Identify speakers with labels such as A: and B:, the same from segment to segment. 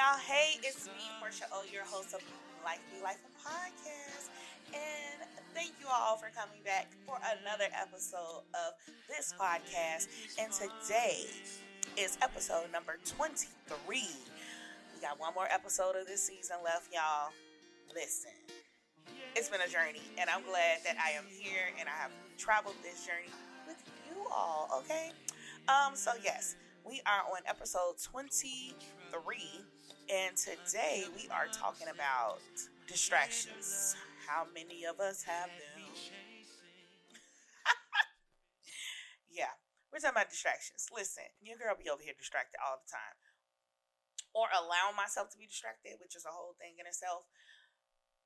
A: y'all. Hey, it's me, Portia O, your host of Life Be Life podcast. And thank you all for coming back for another episode of this podcast. And today is episode number 23. We got one more episode of this season left, y'all. Listen, it's been a journey, and I'm glad that I am here and I have traveled this journey with you all, okay? Um, so yes, we are on episode 23, and today we are talking about distractions. How many of us have them? yeah, we're talking about distractions. Listen, your girl be over here distracted all the time, or allowing myself to be distracted, which is a whole thing in itself.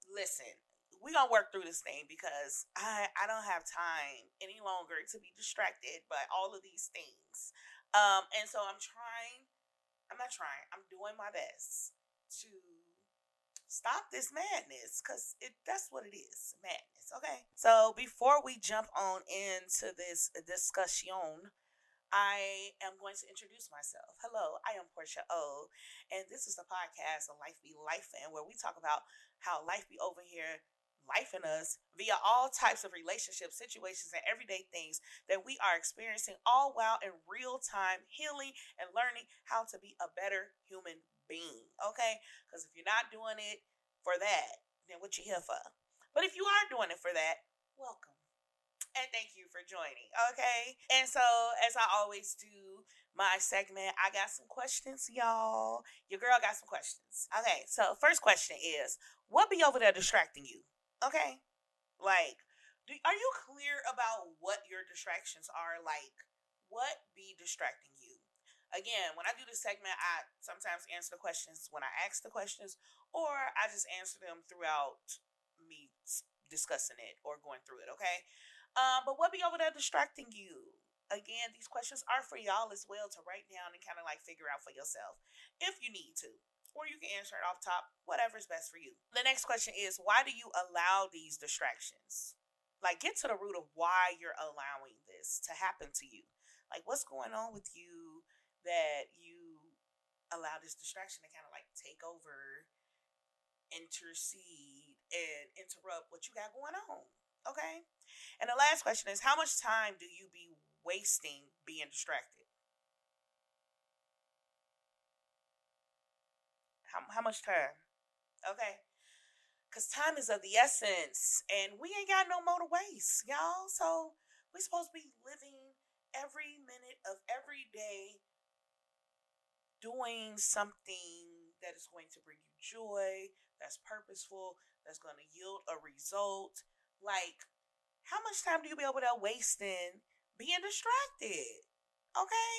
A: Listen, we gonna work through this thing because I I don't have time any longer to be distracted by all of these things. Um, and so I'm trying, I'm not trying, I'm doing my best to stop this madness because it that's what it is madness okay? So before we jump on into this discussion i am going to introduce myself. Hello i am portia o and this is the podcast of life be life and where we talk about how life be over here life in us via all types of relationships, situations, and everyday things that we are experiencing, all while in real time healing and learning how to be a better human being. Okay? Because if you're not doing it for that, then what you here for? But if you are doing it for that, welcome. And thank you for joining. Okay. And so, as I always do, my segment, I got some questions, y'all. Your girl got some questions. Okay. So, first question is what be over there distracting you? Okay. Like, do, are you clear about what your distractions are? Like, what be distracting you? Again, when I do this segment, I sometimes answer the questions when I ask the questions, or I just answer them throughout me discussing it or going through it. Okay. Um, but what be over there distracting you? Again, these questions are for y'all as well to write down and kind of like figure out for yourself if you need to or you can answer it off top, whatever's best for you. The next question is why do you allow these distractions? Like, get to the root of why you're allowing this to happen to you. Like, what's going on with you that you allow this distraction to kind of like take over, intercede, and interrupt what you got going on? Okay. And the last question is how much time do you be wasting being distracted? How, how much time? Okay. Because time is of the essence, and we ain't got no more to waste, y'all. So we're supposed to be living every minute of every day doing something that is going to bring you joy, that's purposeful, that's going to yield a result. Like, how much time do you be able to waste in being distracted? Okay?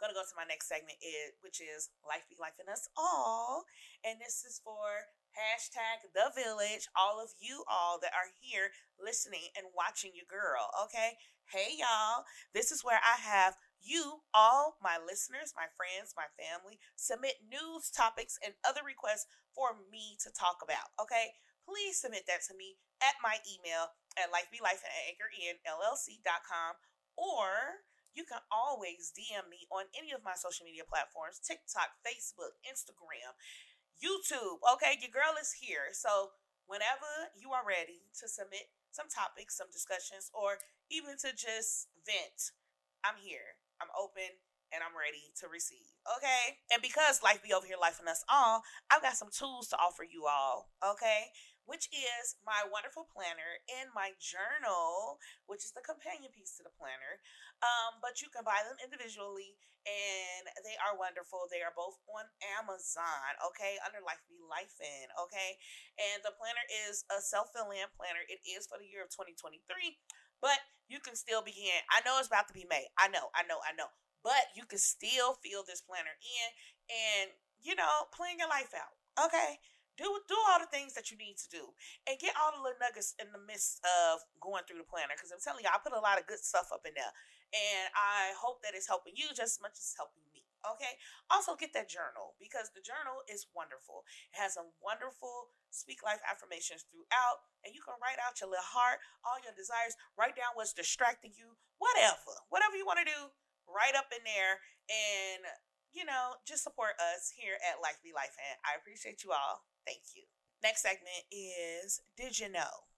A: Gonna go to my next segment is which is life be life in us all. And this is for hashtag the village all of you all that are here listening and watching your girl okay? Hey y'all. This is where i have you all my listeners my friends my family submit news topics and other requests for me to talk about okay? Please submit that to me at my email at lifebelife at anchornllc.com or you can always DM me on any of my social media platforms TikTok, Facebook, Instagram, YouTube. Okay, your girl is here. So, whenever you are ready to submit some topics, some discussions, or even to just vent, I'm here. I'm open and I'm ready to receive. Okay? And because life be over here, life in us all, I've got some tools to offer you all. Okay? Which is my wonderful planner and my journal, which is the companion piece to the planner. Um, but you can buy them individually and they are wonderful. They are both on Amazon, okay, under Life Be Lifin', okay. And the planner is a self fill in planner. It is for the year of 2023, but you can still begin. I know it's about to be May. I know, I know, I know. But you can still fill this planner in and, you know, plan your life out, okay? Do do all the things that you need to do and get all the little nuggets in the midst of going through the planner because i'm telling you i put a lot of good stuff up in there and i hope that it's helping you just as much as helping me okay also get that journal because the journal is wonderful it has some wonderful speak life affirmations throughout and you can write out your little heart all your desires write down what's distracting you whatever whatever you want to do write up in there and you know, just support us here at Life Be Life. And I appreciate you all. Thank you. Next segment is Did You Know?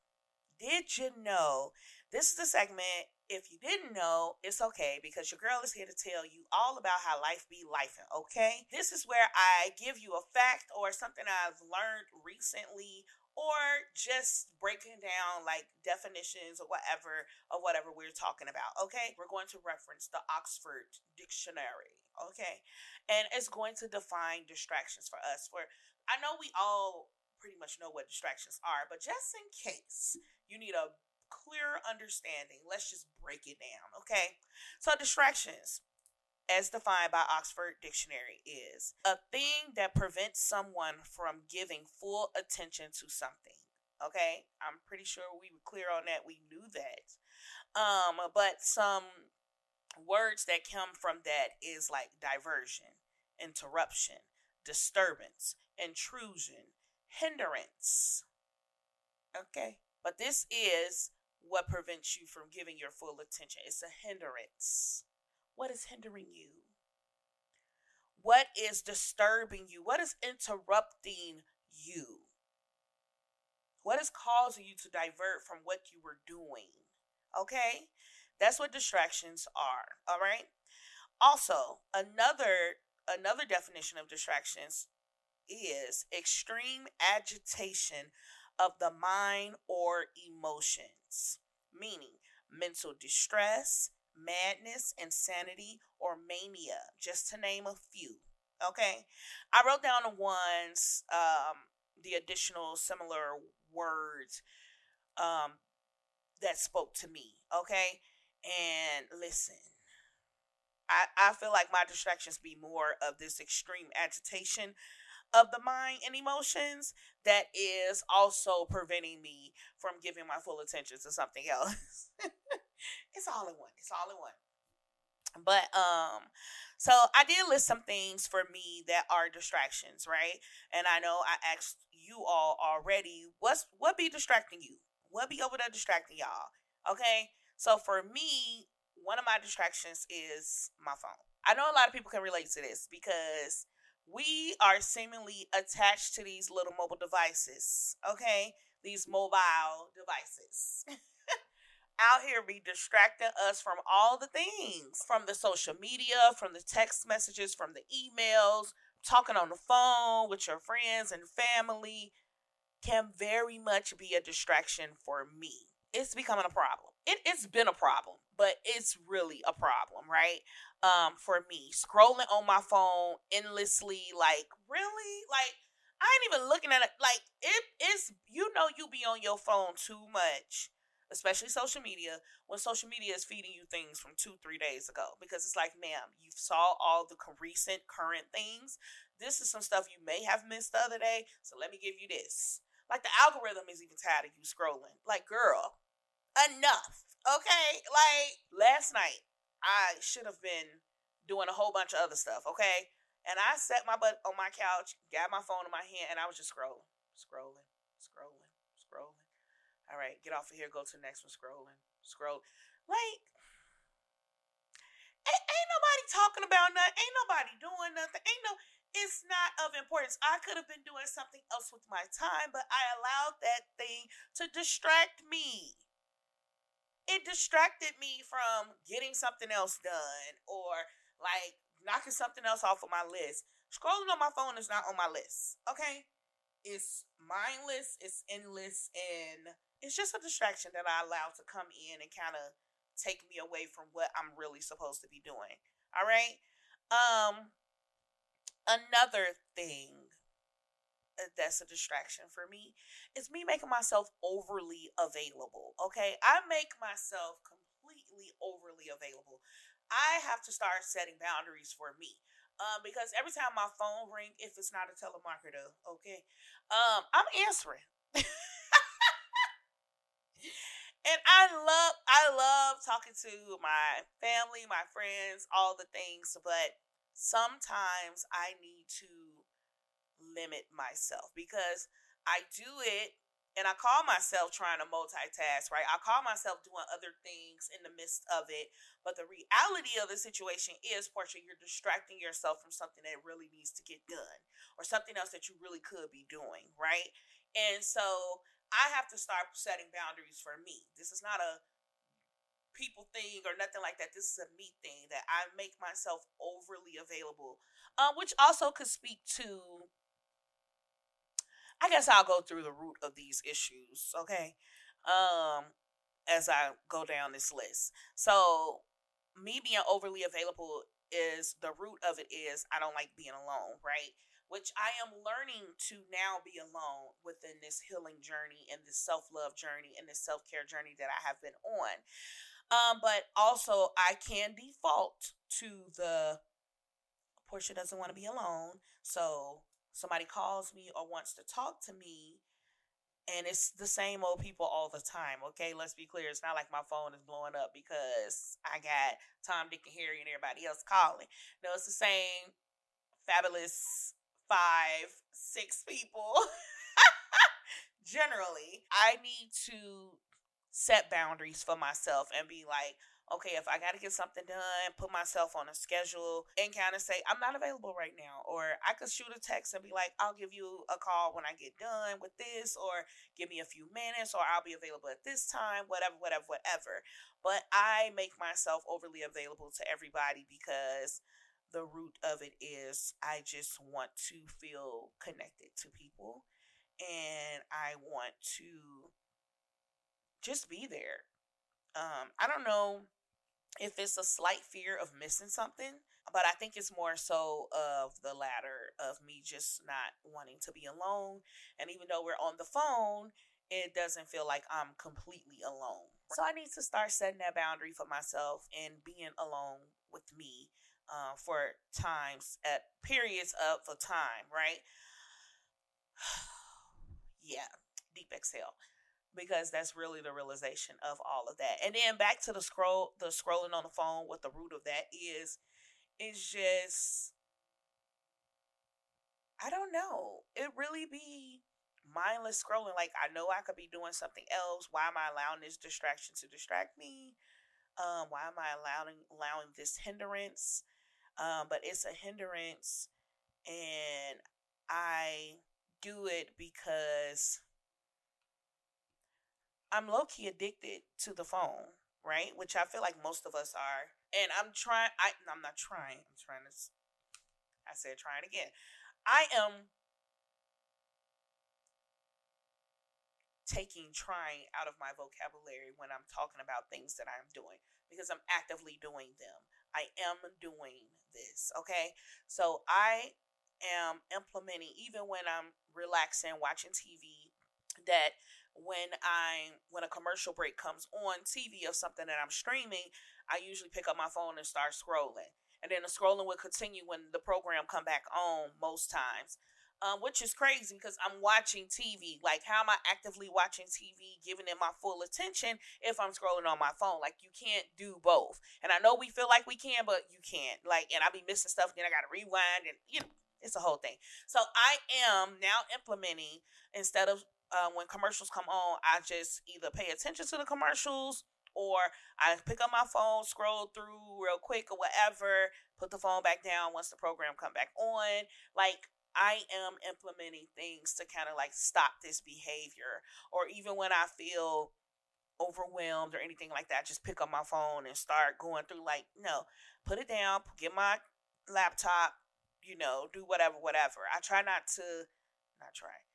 A: Did you know? This is the segment. If you didn't know, it's okay because your girl is here to tell you all about how life be life. Okay? This is where I give you a fact or something I've learned recently or just breaking down like definitions or whatever of whatever we're talking about. Okay? We're going to reference the Oxford Dictionary. Okay? And it's going to define distractions for us. For I know we all pretty much know what distractions are, but just in case you need a clear understanding. Let's just break it down, okay? So, distractions, as defined by Oxford Dictionary, is a thing that prevents someone from giving full attention to something. Okay, I'm pretty sure we were clear on that. We knew that. Um, but some words that come from that is like diversion, interruption, disturbance, intrusion, hindrance. Okay, but this is what prevents you from giving your full attention. It's a hindrance. What is hindering you? What is disturbing you? What is interrupting you? What is causing you to divert from what you were doing? Okay? That's what distractions are, all right? Also, another another definition of distractions is extreme agitation of the mind or emotions, meaning mental distress, madness, insanity, or mania, just to name a few. Okay, I wrote down the ones, um, the additional similar words um, that spoke to me. Okay, and listen. I, I feel like my distractions be more of this extreme agitation of the mind and emotions that is also preventing me from giving my full attention to something else. it's all in one. It's all in one. But um so I did list some things for me that are distractions, right? And I know I asked you all already, what's what be distracting you? What be over there distracting y'all? Okay? So for me, one of my distractions is my phone. I know a lot of people can relate to this because we are seemingly attached to these little mobile devices, okay? These mobile devices. Out here be distracting us from all the things from the social media, from the text messages, from the emails, talking on the phone with your friends and family can very much be a distraction for me. It's becoming a problem. It, it's been a problem, but it's really a problem, right? Um for me scrolling on my phone endlessly like really? Like i ain't even looking at it like it is you know you be on your phone too much especially social media when social media is feeding you things from two three days ago because it's like ma'am you saw all the recent current things this is some stuff you may have missed the other day so let me give you this. Like the algorithm is even tired of you scrolling. Like girl enough okay? Like last night I should have been doing a whole bunch of other stuff, okay? And I sat my butt on my couch, got my phone in my hand, and I was just scrolling, scrolling, scrolling, scrolling. All right, get off of here, go to the next one, scrolling, scroll. Like, ain't, ain't nobody talking about nothing. Ain't nobody doing nothing. Ain't no, it's not of importance. I could have been doing something else with my time, but I allowed that thing to distract me it distracted me from getting something else done or like knocking something else off of my list. Scrolling on my phone is not on my list. Okay? It's mindless, it's endless, and it's just a distraction that I allow to come in and kind of take me away from what I'm really supposed to be doing. All right? Um another thing that's a distraction for me is me making myself overly available. Okay, I make myself completely overly available. I have to start setting boundaries for me. Um, because every time my phone ring, if it's not a telemarketer, okay, um, I'm answering. and I love I love talking to my family, my friends, all the things, but sometimes I need to limit myself because I do it and I call myself trying to multitask, right? I call myself doing other things in the midst of it. But the reality of the situation is, Portia, you're distracting yourself from something that really needs to get done or something else that you really could be doing, right? And so I have to start setting boundaries for me. This is not a people thing or nothing like that. This is a me thing that I make myself overly available, um, which also could speak to I guess I'll go through the root of these issues, okay? Um, as I go down this list. So, me being overly available is the root of it is I don't like being alone, right? Which I am learning to now be alone within this healing journey and this self love journey and this self care journey that I have been on. Um, but also, I can default to the Portia doesn't want to be alone. So somebody calls me or wants to talk to me and it's the same old people all the time. Okay, let's be clear. It's not like my phone is blowing up because I got Tom, Dick, and Harry and everybody else calling. No, it's the same fabulous five, six people. Generally, I need to set boundaries for myself and be like, okay, if I got to get something done, put myself on a schedule and kind of say, I'm not available right now. Or I could shoot a text and be like, I'll give you a call when I get done with this, or give me a few minutes, or I'll be available at this time, whatever, whatever, whatever. But I make myself overly available to everybody because the root of it is I just want to feel connected to people and I want to just be there. Um, I don't know if it's a slight fear of missing something, but I think it's more so of the latter of me just not wanting to be alone. And even though we're on the phone, it doesn't feel like I'm completely alone. So I need to start setting that boundary for myself and being alone with me uh, for times at periods of the time, right? yeah, deep exhale because that's really the realization of all of that. And then back to the scroll, the scrolling on the phone. What the root of that is, is just I don't know. It really be mindless scrolling. Like I know I could be doing something else. Why am I allowing this distraction to distract me? Um, why am I allowing allowing this hindrance? Um, but it's a hindrance, and I do it because I'm low key addicted to the phone, right? Which I feel like most of us are. And I'm trying, I, I'm not trying, I'm trying to, I said trying again. I am taking trying out of my vocabulary when I'm talking about things that I'm doing because I'm actively doing them. I am doing this, okay? So I am implementing, even when I'm relaxing, watching TV, that when I when a commercial break comes on TV of something that I'm streaming, I usually pick up my phone and start scrolling. And then the scrolling will continue when the program come back on most times. Um, which is crazy because I'm watching TV. Like, how am I actively watching TV, giving it my full attention if I'm scrolling on my phone? Like, you can't do both. And I know we feel like we can, but you can't. Like, and I'll be missing stuff, then I got to rewind, and you know, it's a whole thing. So I am now implementing instead of uh, when commercials come on, I just either pay attention to the commercials or I pick up my phone, scroll through real quick or whatever, put the phone back down once the program come back on. Like I am implementing things to kind of like stop this behavior or even when I feel overwhelmed or anything like that, just pick up my phone and start going through like, no, put it down, get my laptop, you know, do whatever, whatever. I try not to not try.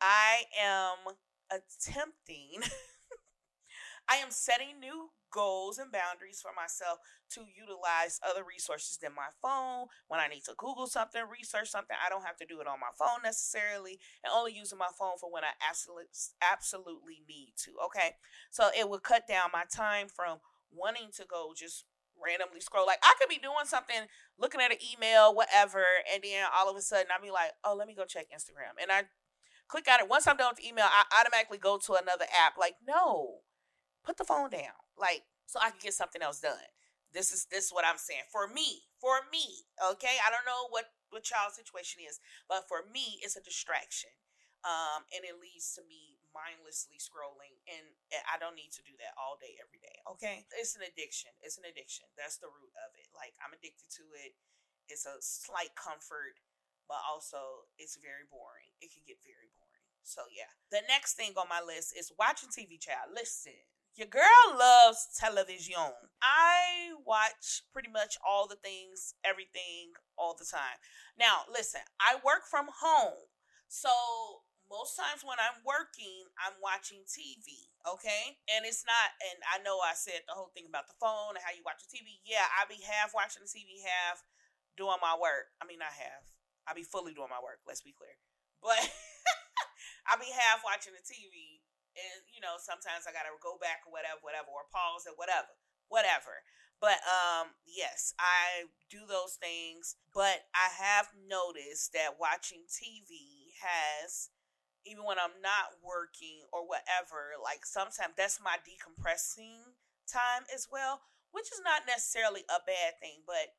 A: I am attempting, I am setting new goals and boundaries for myself to utilize other resources than my phone. When I need to Google something, research something, I don't have to do it on my phone necessarily, and only using my phone for when I absolutely absolutely need to. Okay, so it would cut down my time from wanting to go just randomly scroll. Like I could be doing something, looking at an email, whatever, and then all of a sudden I'd be like, "Oh, let me go check Instagram," and I click on it. Once I'm done with the email, I automatically go to another app. Like, no, put the phone down. Like, so I can get something else done. This is this is what I'm saying. For me, for me, okay? I don't know what what y'all's situation is, but for me, it's a distraction. Um, and it leads to me mindlessly scrolling, and I don't need to do that all day, every day. Okay, it's an addiction. It's an addiction. That's the root of it. Like I'm addicted to it. It's a slight comfort, but also it's very boring. It can get very. So yeah, the next thing on my list is watching TV. Child, listen. Your girl loves television. I watch pretty much all the things, everything, all the time. Now, listen, I work from home. So most times when I'm working, I'm watching TV, okay? And it's not, and I know I said the whole thing about the phone and how you watch the TV. Yeah, I be half watching the TV, half doing my work. I mean, I have. I be fully doing my work, let's be clear. But I be half watching the TV and you know sometimes I gotta go back or whatever, whatever, or pause or whatever, whatever. But um, yes, I do those things. But I have noticed that watching TV has, even when I'm not working or whatever, like sometimes that's my decompressing time as well, which is not necessarily a bad thing, but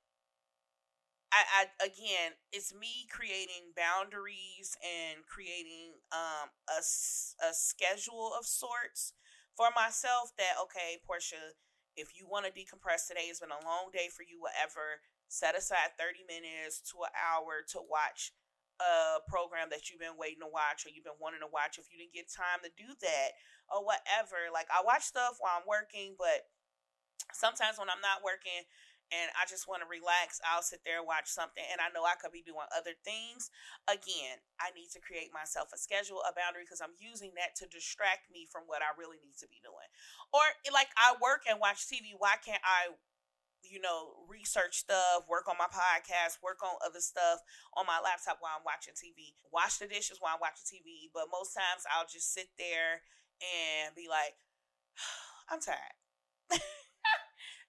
A: I, I again, it's me creating boundaries and creating um a, a schedule of sorts for myself that okay, Portia, if you want to decompress today, it's been a long day for you, whatever. Set aside 30 minutes to an hour to watch a program that you've been waiting to watch or you've been wanting to watch. If you didn't get time to do that or whatever, like I watch stuff while I'm working, but sometimes when I'm not working, and I just want to relax, I'll sit there and watch something. And I know I could be doing other things. Again, I need to create myself a schedule, a boundary, because I'm using that to distract me from what I really need to be doing. Or like I work and watch TV. Why can't I? You know, research stuff, work on my podcast, work on other stuff on my laptop while I'm watching TV, wash the dishes while I'm watching TV. But most times I'll just sit there and be like, I'm tired.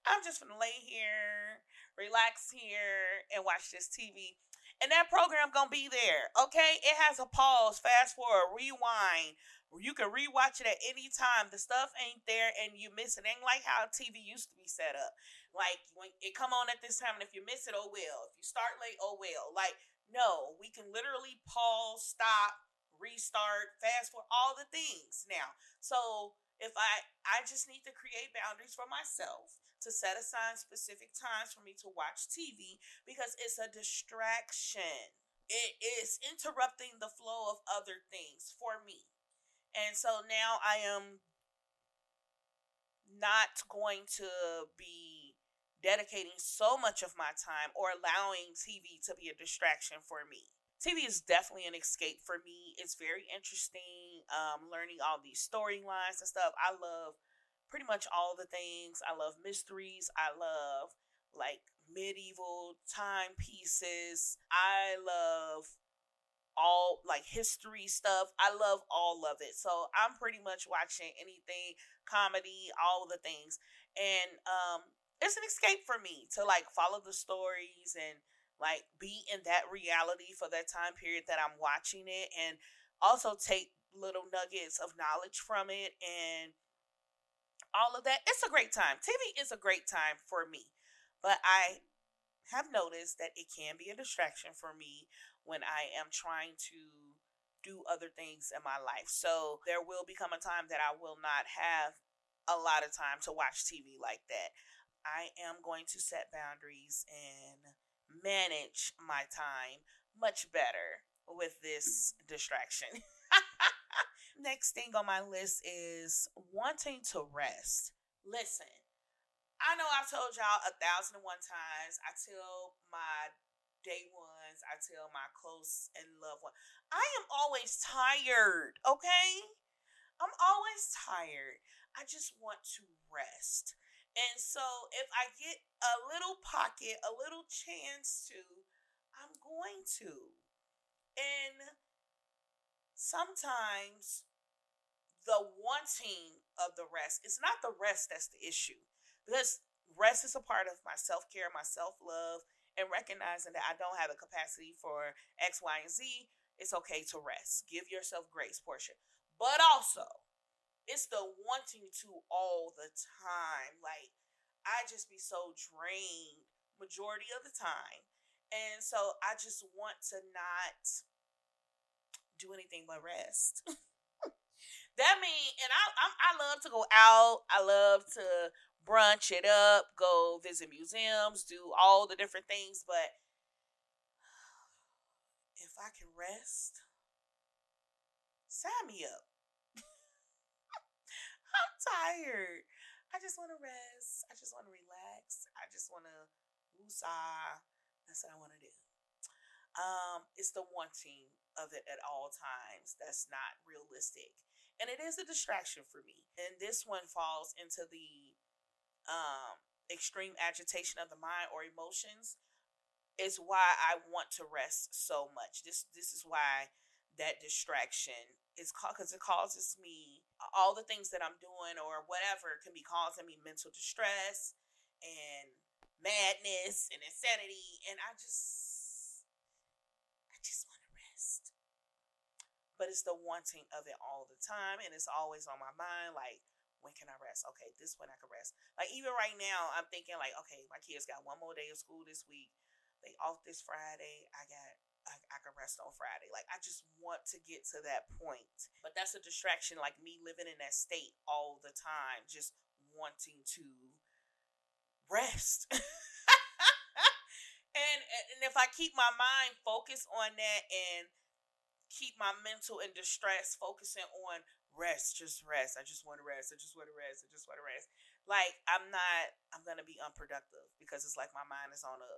A: I'm just gonna lay here, relax here, and watch this TV. And that program gonna be there, okay? It has a pause, fast forward, rewind. You can rewatch it at any time. The stuff ain't there, and you miss it. Ain't like how TV used to be set up. Like when it come on at this time, and if you miss it, oh well. If you start late, oh well. Like no, we can literally pause, stop, restart, fast forward, all the things now. So if I I just need to create boundaries for myself to set aside specific times for me to watch TV because it's a distraction. It is interrupting the flow of other things for me. And so now I am not going to be dedicating so much of my time or allowing TV to be a distraction for me. TV is definitely an escape for me. It's very interesting um, learning all these storylines and stuff. I love pretty much all the things. I love mysteries. I love like medieval timepieces. I love all like history stuff. I love all of it. So I'm pretty much watching anything comedy, all the things. And um it's an escape for me to like follow the stories and like be in that reality for that time period that I'm watching it and also take little nuggets of knowledge from it and all of that. It's a great time. TV is a great time for me. But I have noticed that it can be a distraction for me when I am trying to do other things in my life. So there will become a time that I will not have a lot of time to watch TV like that. I am going to set boundaries and manage my time much better with this distraction. Next thing on my list is wanting to rest. Listen, I know I've told y'all a thousand and one times. I tell my day ones, I tell my close and loved one, I am always tired, okay? I'm always tired. I just want to rest. And so if I get a little pocket, a little chance to, I'm going to. And sometimes the wanting of the rest, it's not the rest that's the issue. Because rest is a part of my self care, my self love, and recognizing that I don't have the capacity for X, Y, and Z. It's okay to rest. Give yourself grace, Portia. But also, it's the wanting to all the time. Like I just be so drained majority of the time. And so I just want to not do anything but rest. that mean, and I, I I love to go out. I love to brunch it up, go visit museums, do all the different things. But if I can rest, sign me up. I'm tired. I just want to rest. I just want to relax. I just want to woosah. That's what I want to do. Um, it's the wanting of it at all times that's not realistic. And it is a distraction for me. And this one falls into the um, extreme agitation of the mind or emotions is why I want to rest so much. This this is why that distraction is because it causes me all the things that I'm doing or whatever can be causing me mental distress and madness and insanity and I just I just want to rest. But it's the wanting of it all the time and it's always on my mind like when can I rest? Okay, this when I can rest. Like even right now, I'm thinking like, okay, my kids got one more day of school this week. They off this Friday. I got I, I can rest on Friday. Like I just want to get to that point. But that's a distraction, like me living in that state all the time, just wanting to rest. and and if I keep my mind focused on that and keep my mental and distress focusing on rest, just rest. I just want to rest. I just want to rest. I just want to rest. Like I'm not. I'm gonna be unproductive because it's like my mind is on a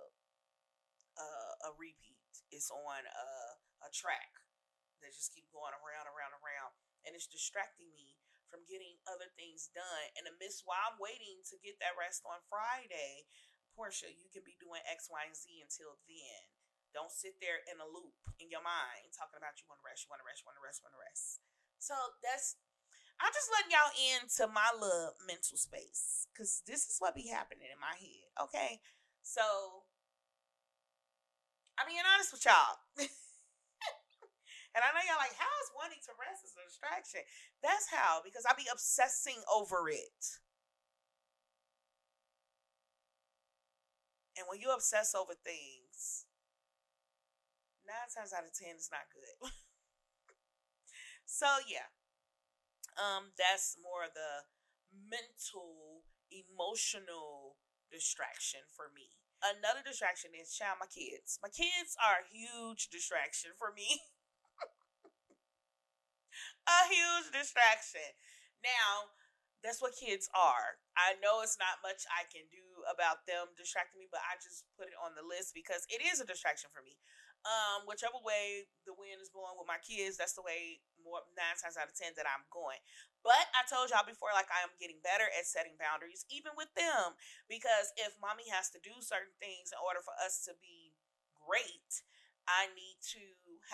A: a, a repeat. It's on a a track that just keep going around, around, around, and it's distracting me from getting other things done. And amidst while I'm waiting to get that rest on Friday, Portia, you can be doing X, Y, and Z until then. Don't sit there in a loop in your mind talking about you want to rest, you want to rest, you want to rest, you want to rest. So that's I'm just letting y'all into my little mental space because this is what be happening in my head. Okay, so I'm being honest with y'all. and I know y'all like, how is wanting to rest is a distraction? That's how, because I be obsessing over it. And when you obsess over things, nine times out of ten, it's not good. so yeah, um, that's more of the mental, emotional distraction for me. Another distraction is child my kids. My kids are a huge distraction for me. a huge distraction. Now, that's what kids are. I know it's not much I can do about them distracting me, but I just put it on the list because it is a distraction for me. Um, whichever way the wind is blowing with my kids, that's the way more nine times out of ten that I'm going. But I told y'all before, like I am getting better at setting boundaries, even with them, because if mommy has to do certain things in order for us to be great, I need to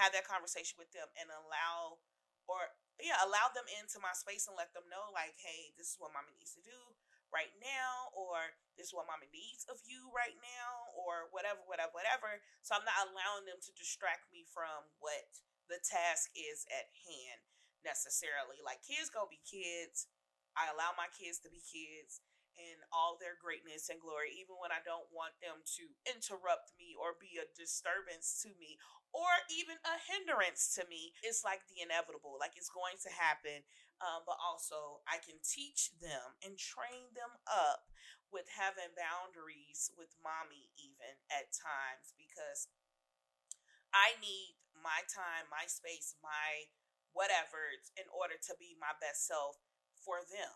A: have that conversation with them and allow, or yeah, allow them into my space and let them know, like, hey, this is what mommy needs to do right now, or this is what mommy needs of you right now, or whatever, whatever, whatever. So I'm not allowing them to distract me from what the task is at hand necessarily. Like kids gonna be kids. I allow my kids to be kids and all their greatness and glory, even when I don't want them to interrupt me or be a disturbance to me or even a hindrance to me. It's like the inevitable, like it's going to happen. Um, but also, I can teach them and train them up with having boundaries with mommy, even at times, because I need my time, my space, my whatever in order to be my best self for them.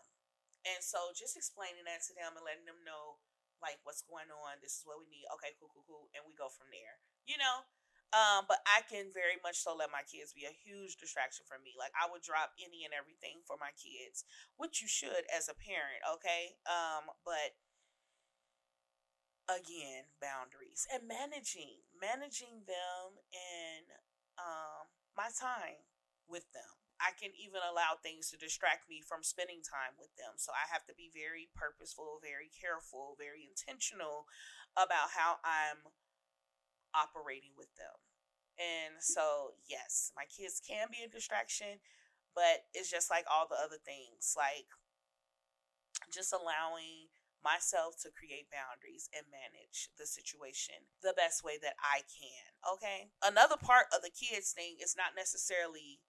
A: And so just explaining that to them and letting them know like what's going on, this is what we need. Okay, cool, cool, cool. And we go from there. You know? Um, but I can very much so let my kids be a huge distraction for me. Like I would drop any and everything for my kids, which you should as a parent, okay? Um, but again, boundaries and managing, managing them and um my time with them. I can even allow things to distract me from spending time with them. So I have to be very purposeful, very careful, very intentional about how I'm operating with them. And so, yes, my kids can be a distraction, but it's just like all the other things, like just allowing myself to create boundaries and manage the situation the best way that I can. Okay. Another part of the kids thing is not necessarily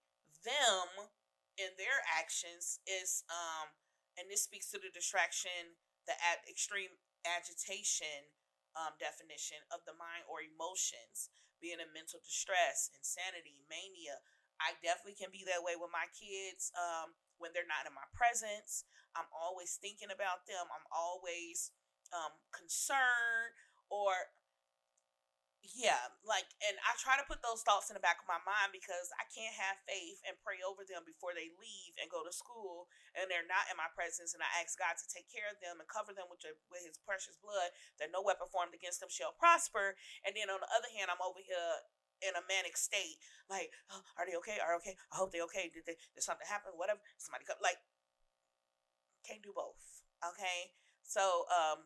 A: them in their actions is um and this speaks to the distraction the ad- extreme agitation um, definition of the mind or emotions being a mental distress insanity mania. I definitely can be that way with my kids um, when they're not in my presence. I'm always thinking about them. I'm always um, concerned or yeah, like, and I try to put those thoughts in the back of my mind because I can't have faith and pray over them before they leave and go to school and they're not in my presence. And I ask God to take care of them and cover them with, your, with His precious blood that no weapon formed against them shall prosper. And then on the other hand, I'm over here in a manic state, like, oh, are they okay? Are they okay? I hope they okay. Did, they, did something happen? Whatever. Somebody come, like, can't do both. Okay, so um,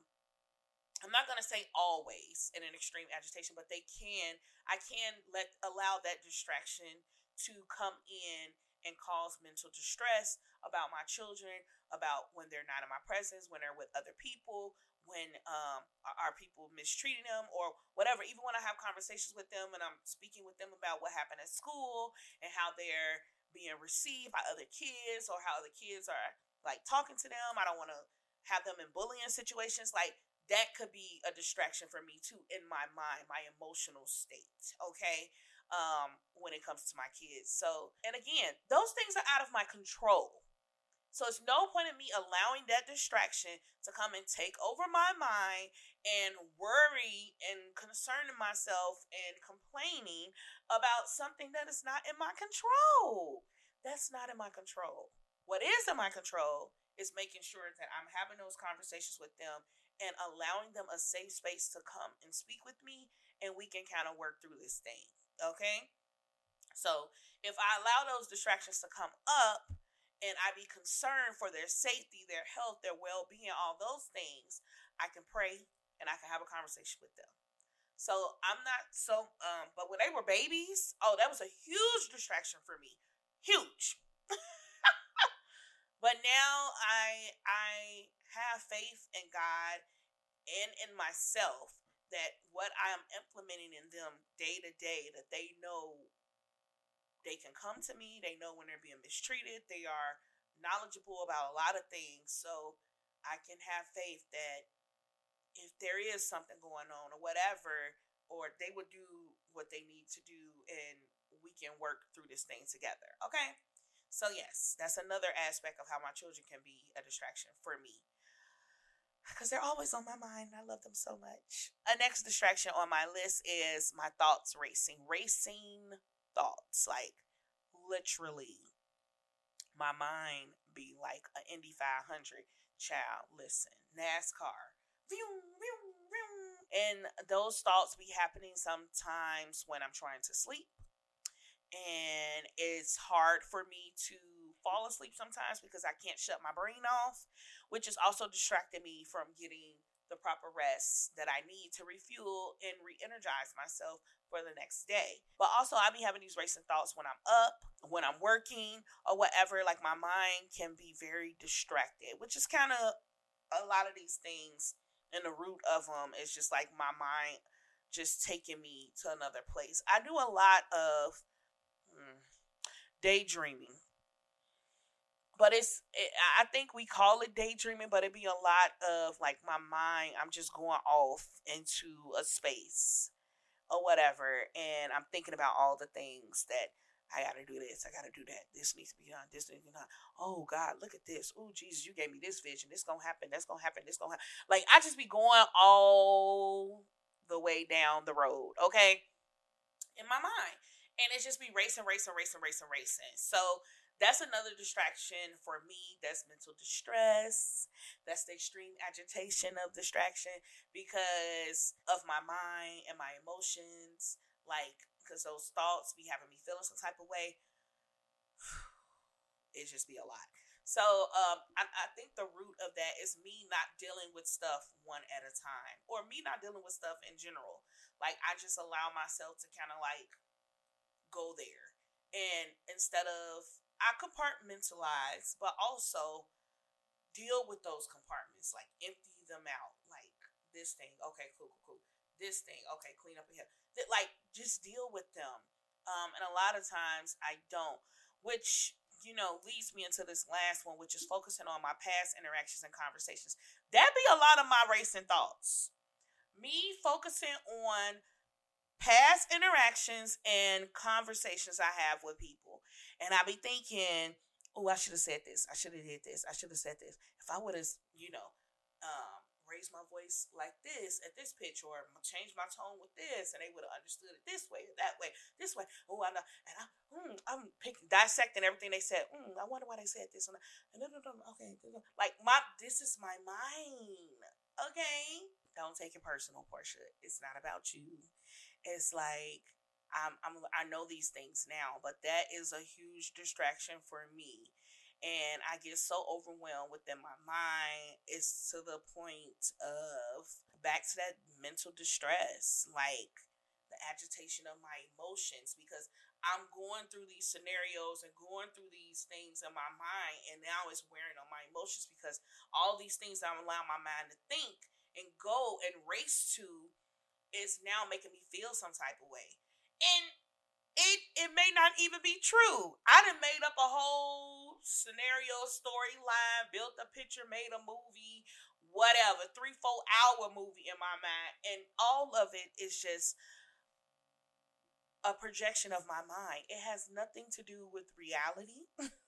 A: I'm not gonna say always in an extreme agitation, but they can. I can let allow that distraction to come in and cause mental distress about my children, about when they're not in my presence, when they're with other people, when um are people mistreating them or whatever. Even when I have conversations with them and I'm speaking with them about what happened at school and how they're being received by other kids or how the kids are like talking to them. I don't want to have them in bullying situations. Like that could be a distraction for me too in my mind, my emotional state. Okay. Um, when it comes to my kids. So, and again, those things are out of my control. So it's no point in me allowing that distraction to come and take over my mind and worry and concerning myself and complaining about something that is not in my control. That's not in my control. What is in my control is making sure that I'm having those conversations with them and allowing them a safe space to come and speak with me and we can kind of work through this thing. Okay? So, if I allow those distractions to come up and I be concerned for their safety, their health, their well being, all those things, I can pray and I can have a conversation with them. So I'm not so um but when they were babies, oh that was a huge distraction for me. Huge. but now I I have faith in God and in myself that what I am implementing in them day to day, that they know they can come to me, they know when they're being mistreated, they are knowledgeable about a lot of things. So I can have faith that if there is something going on or whatever, or they will do what they need to do and we can work through this thing together. Okay? So, yes, that's another aspect of how my children can be a distraction for me because they're always on my mind. I love them so much. A next distraction on my list is my thoughts racing. Racing thoughts. Like, literally, my mind be like an Indy 500. Child, listen, NASCAR. And those thoughts be happening sometimes when I'm trying to sleep. And it's hard for me to fall asleep sometimes because I can't shut my brain off, which is also distracting me from getting the proper rest that I need to refuel and re energize myself for the next day. But also, I'll be having these racing thoughts when I'm up, when I'm working, or whatever. Like, my mind can be very distracted, which is kind of a lot of these things. And the root of them is just like my mind just taking me to another place. I do a lot of daydreaming. But it's it, i think we call it daydreaming but it'd be a lot of like my mind i'm just going off into a space or whatever and i'm thinking about all the things that i gotta do this i gotta do that this needs to be done this needs to be done. Oh god look at this. Oh jesus you gave me this vision. This gonna happen that's gonna happen this gonna happen like i just be going all the way down the road okay? In my mind and it's just be racing racing racing racing racing so that's another distraction for me. That's mental distress. That's the extreme agitation of distraction because of my mind and my emotions. Like, because those thoughts be having me feeling some type of way. It just be a lot. So um, I, I think the root of that is me not dealing with stuff one at a time, or me not dealing with stuff in general. Like I just allow myself to kind of like go there, and instead of I compartmentalize, but also deal with those compartments, like empty them out. Like this thing, okay, cool, cool, cool. This thing, okay, clean up here. That Like just deal with them. Um, and a lot of times I don't, which you know leads me into this last one, which is focusing on my past interactions and conversations. That be a lot of my racing thoughts. Me focusing on past interactions and conversations I have with people. And I be thinking, oh, I should have said this. I should have did this. I should have said this. If I would have, you know, um, raised my voice like this at this pitch or changed my tone with this and they would have understood it this way or that way, this way. Oh, I know. And I, mm, I'm picking, dissecting everything they said. Mm, I wonder why they said this. And no, no, no, okay. Like, my, this is my mind. Okay. Don't take it personal, Portia. It's not about you it's like I'm, I'm I know these things now, but that is a huge distraction for me. And I get so overwhelmed within my mind. It's to the point of back to that mental distress, like the agitation of my emotions, because I'm going through these scenarios and going through these things in my mind, and now it's wearing on my emotions because all these things I'm allowing my mind to think and go and race to is now making me feel some type of way. And it it may not even be true. I done made up a whole scenario, storyline, built a picture, made a movie, whatever, three, four hour movie in my mind. And all of it is just a projection of my mind. It has nothing to do with reality.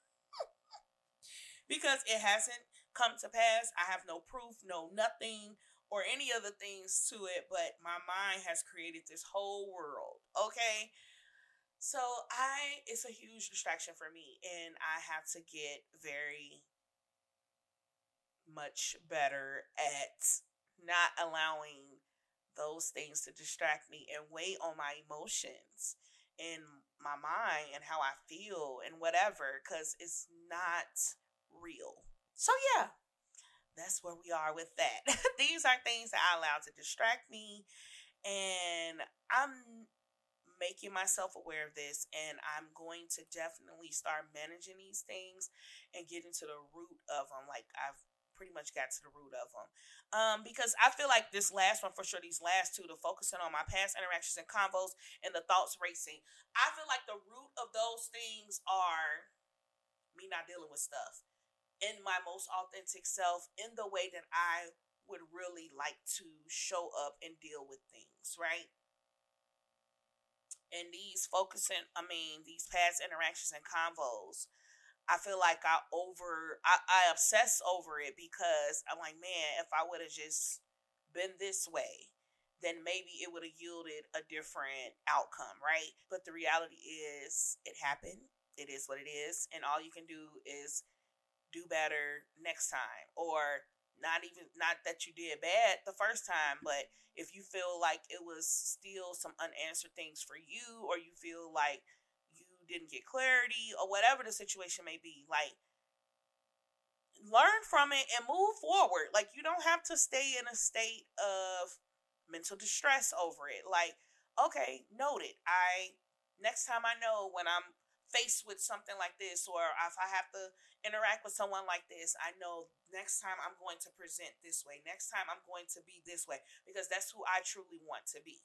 A: because it hasn't come to pass. I have no proof, no nothing or any other things to it, but my mind has created this whole world. Okay. So I it's a huge distraction for me and I have to get very much better at not allowing those things to distract me and weigh on my emotions and my mind and how I feel and whatever cuz it's not real. So yeah, that's where we are with that. These are things that I allow to distract me, and I'm making myself aware of this, and I'm going to definitely start managing these things and getting to the root of them. Like I've pretty much got to the root of them. Um, because I feel like this last one, for sure, these last two, the focusing on my past interactions and convos and the thoughts racing, I feel like the root of those things are me not dealing with stuff in my most authentic self in the way that I would really like to show up and deal with things, right? And these focusing, I mean, these past interactions and convos, I feel like I over, I, I obsess over it because I'm like, man, if I would have just been this way, then maybe it would have yielded a different outcome, right? But the reality is, it happened. It is what it is. And all you can do is do better next time or not even not that you did bad the first time but if you feel like it was still some unanswered things for you or you feel like you didn't get clarity or whatever the situation may be like learn from it and move forward. Like you don't have to stay in a state of mental distress over it. Like okay noted i next time i know when i'm faced with something like this or if I have to interact with someone like this, I know next time I'm going to present this way. Next time I'm going to be this way because that's who I truly want to be.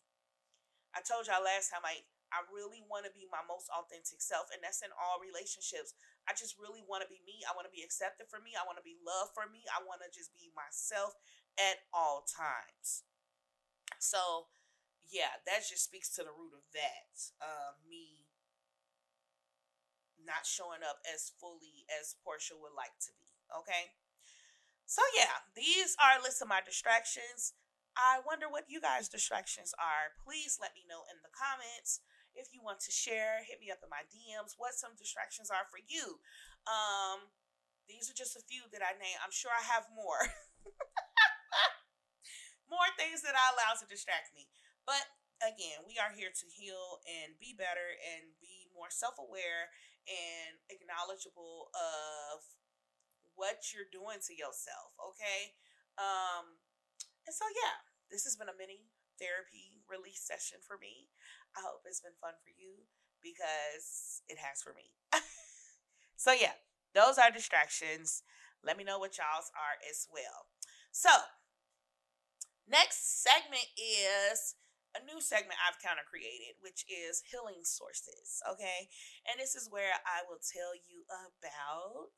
A: I told y'all last time I I really want to be my most authentic self and that's in all relationships. I just really want to be me. I want to be accepted for me. I want to be loved for me. I want to just be myself at all times. So, yeah, that just speaks to the root of that. Uh, me not showing up as fully as Portia would like to be. Okay. So yeah, these are a list of my distractions. I wonder what you guys' distractions are. Please let me know in the comments. If you want to share, hit me up in my DMs what some distractions are for you. Um, these are just a few that I name. I'm sure I have more. more things that I allow to distract me. But again, we are here to heal and be better and be more self aware and acknowledgeable of what you're doing to yourself, okay? Um and so yeah, this has been a mini therapy release session for me. I hope it's been fun for you because it has for me. so yeah, those are distractions. Let me know what y'all's are as well. So, Next segment is a new segment I've kind of created, which is healing sources. Okay. And this is where I will tell you about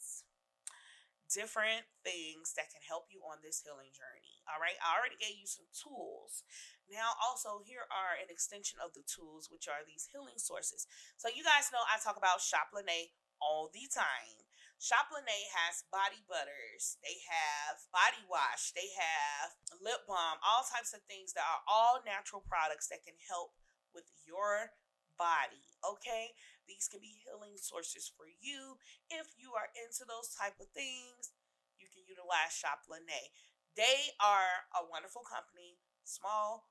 A: different things that can help you on this healing journey. All right. I already gave you some tools. Now, also, here are an extension of the tools, which are these healing sources. So, you guys know I talk about Shop Lanay all the time. Shop Lanay has body butters, they have body wash, they have lip balm, all types of things that are all natural products that can help with your body. Okay, these can be healing sources for you. If you are into those type of things, you can utilize Shop. They are a wonderful company, small,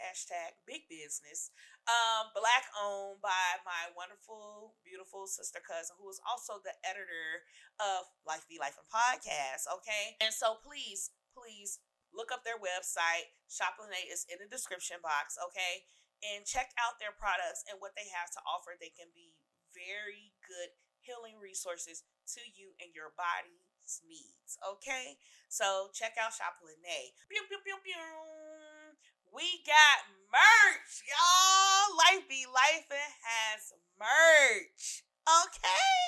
A: hashtag big business, um, black owned by my wonderful, beautiful sister cousin, who is also the editor of Life Be Lifin' Podcast. Okay. And so please, please look up their website. Shop Lanay is in the description box. Okay. And check out their products and what they have to offer. They can be very good healing resources to you and your body's needs. Okay. So check out Shop Lanay. Pew, pew, pew, pew we got merch, y'all. Life Be Life has merch. Okay?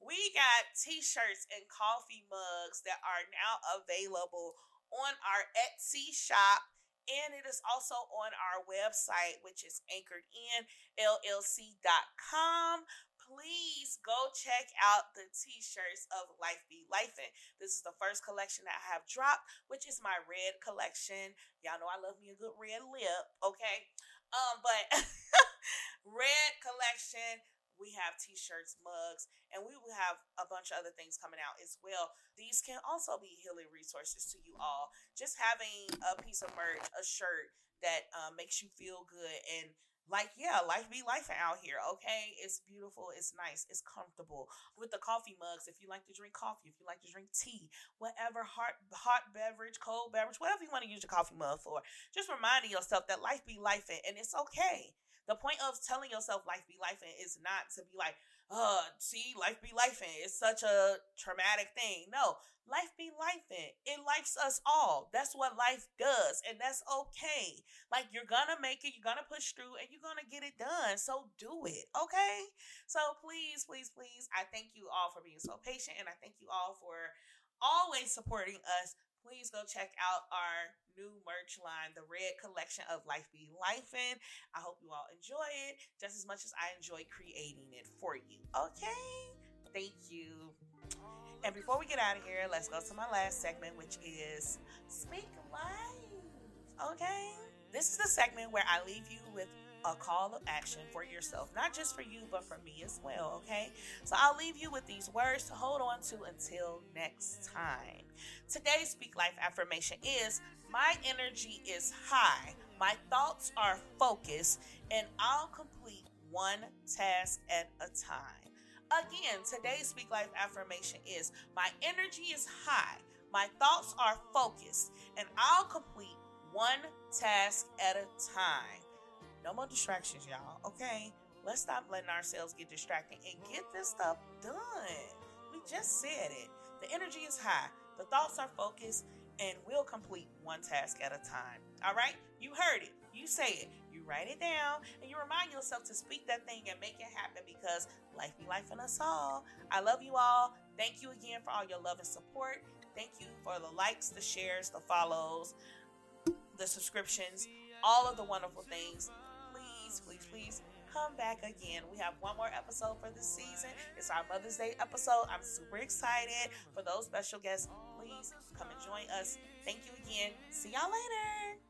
A: We got t-shirts and coffee mugs that are now available on our Etsy shop and it is also on our website which is anchored in llc.com please go check out the t-shirts of Life Be Lifin'. This is the first collection that I have dropped, which is my red collection. Y'all know I love me a good red lip, okay? Um, but red collection. We have t-shirts, mugs, and we will have a bunch of other things coming out as well. These can also be healing resources to you all. Just having a piece of merch, a shirt that uh, makes you feel good and like yeah life be life out here okay? It's beautiful it's nice it's comfortable. With the coffee mugs if you like to drink coffee if you like to drink tea whatever hot hot beverage cold beverage whatever you want to use your coffee mug for just reminding yourself that life be life and it's okay. The point of telling yourself life be lifin' is not to be like uh see life be life and it's such a traumatic thing no life be life It likes us all. That's what life does, and that's okay. Like you're gonna make it, you're gonna push through, and you're gonna get it done. So do it, okay? So please, please, please, I thank you all for being so patient, and I thank you all for always supporting us. Please go check out our new merch line, the Red Collection of Life Be Life. And I hope you all enjoy it just as much as I enjoy creating it for you. Okay? Thank you. And before we get out of here, let's go to my last segment, which is Speak Life. Okay? This is the segment where I leave you with a call of action for yourself, not just for you, but for me as well. Okay? So I'll leave you with these words to hold on to until next time. Today's Speak Life affirmation is My energy is high, my thoughts are focused, and I'll complete one task at a time. Again, today's Speak Life affirmation is My energy is high, my thoughts are focused, and I'll complete one task at a time. No more distractions, y'all, okay? Let's stop letting ourselves get distracted and get this stuff done. We just said it. The energy is high, the thoughts are focused, and we'll complete one task at a time. All right? You heard it. You say it You write it down, and you remind yourself to speak that thing and make it happen because life be lifin' us all. I love you all. Thank you again for all your love and support. Thank you for the likes, the shares, the follows, the subscriptions, all of the wonderful things. Please, please, please come back again. We have one more episode for this season. It's our Mother's Day episode. I'm super excited for those special guests. Please come and join us. Thank you again. See y'all later.